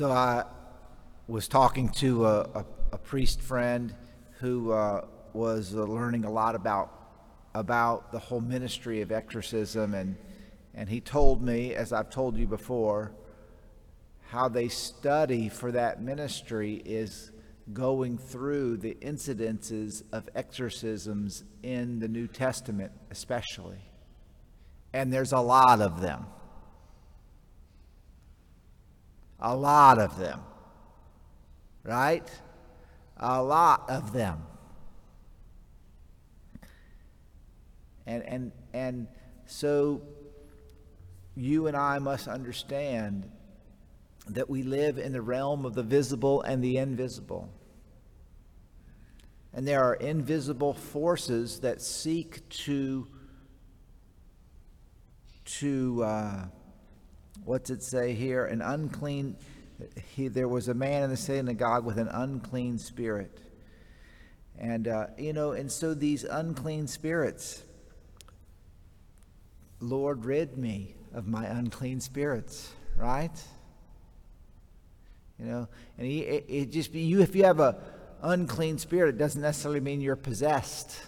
So I was talking to a, a, a priest friend who uh, was uh, learning a lot about about the whole ministry of exorcism, and and he told me, as I've told you before, how they study for that ministry is going through the incidences of exorcisms in the New Testament, especially, and there's a lot of them. A lot of them. Right? A lot of them. And, and, and so you and I must understand that we live in the realm of the visible and the invisible. And there are invisible forces that seek to, to uh, what's it say here? An unclean, he, there was a man in the synagogue with an unclean spirit. And, uh, you know, and so these unclean spirits, Lord, rid me of my unclean spirits, right? You know, and he, it, it just be you, if you have a unclean spirit, it doesn't necessarily mean you're possessed.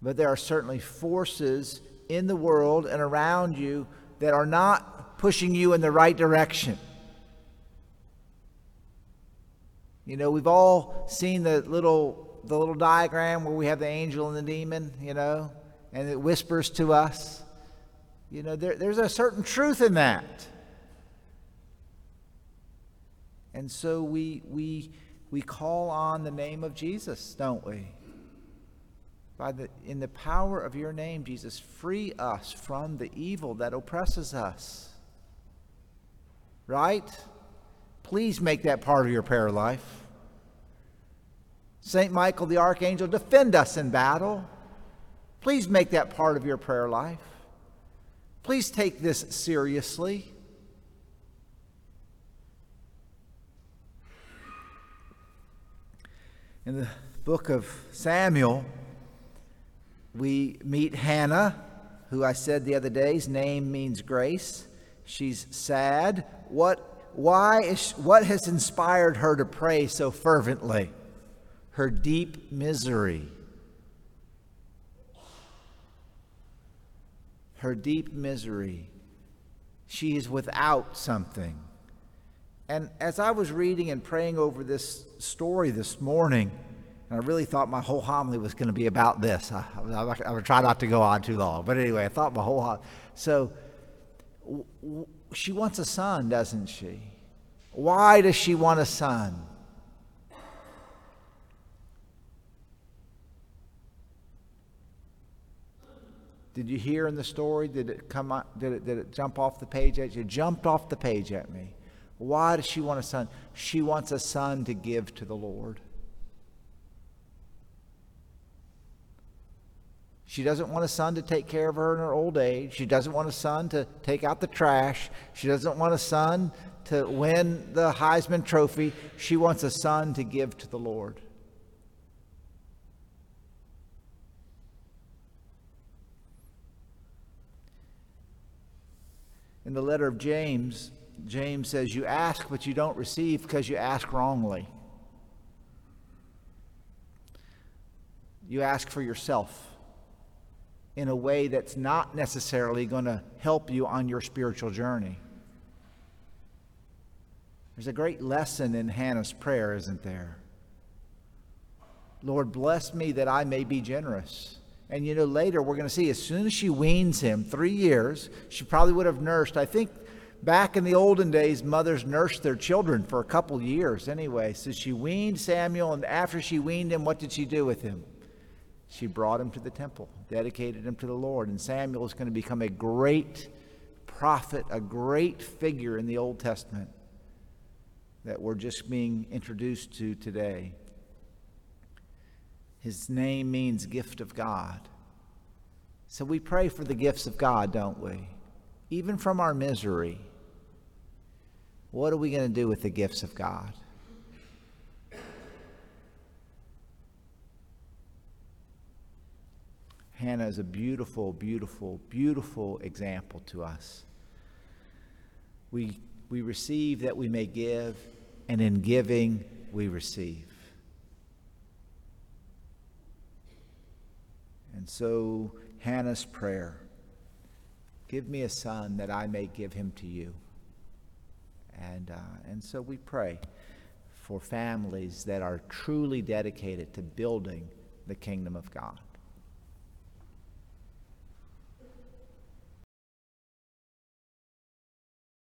But there are certainly forces in the world and around you that are not pushing you in the right direction. You know, we've all seen the little the little diagram where we have the angel and the demon, you know, and it whispers to us. You know, there, there's a certain truth in that. And so we we we call on the name of Jesus, don't we? By the in the power of your name, Jesus, free us from the evil that oppresses us right? Please make that part of your prayer life. St. Michael the Archangel, defend us in battle. Please make that part of your prayer life. Please take this seriously. In the book of Samuel, we meet Hannah, who I said the other day's name means grace. She's sad. What, why is, what has inspired her to pray so fervently? Her deep misery. Her deep misery. She is without something. And as I was reading and praying over this story this morning, and I really thought my whole homily was going to be about this. I, I, I, would try not to go on too long, but anyway, I thought my whole homily. so she wants a son, doesn't she? Why does she want a son? Did you hear in the story? Did it come? Did it? Did it jump off the page at you? It jumped off the page at me. Why does she want a son? She wants a son to give to the Lord. She doesn't want a son to take care of her in her old age. She doesn't want a son to take out the trash. She doesn't want a son to win the Heisman Trophy. She wants a son to give to the Lord. In the letter of James, James says, You ask, but you don't receive because you ask wrongly. You ask for yourself in a way that's not necessarily going to help you on your spiritual journey. There's a great lesson in Hannah's prayer, isn't there? Lord, bless me that I may be generous. And you know, later we're going to see as soon as she weans him, three years, she probably would have nursed. I think back in the olden days, mothers nursed their children for a couple years anyway. So she weaned Samuel, and after she weaned him, what did she do with him? She brought him to the temple, dedicated him to the Lord. And Samuel is going to become a great prophet, a great figure in the Old Testament that we're just being introduced to today. His name means gift of God. So we pray for the gifts of God, don't we? Even from our misery. What are we going to do with the gifts of God? Hannah is a beautiful, beautiful, beautiful example to us. We, We receive that we may give, and in giving, we receive. And so, Hannah's prayer give me a son that I may give him to you. And, uh, and so we pray for families that are truly dedicated to building the kingdom of God.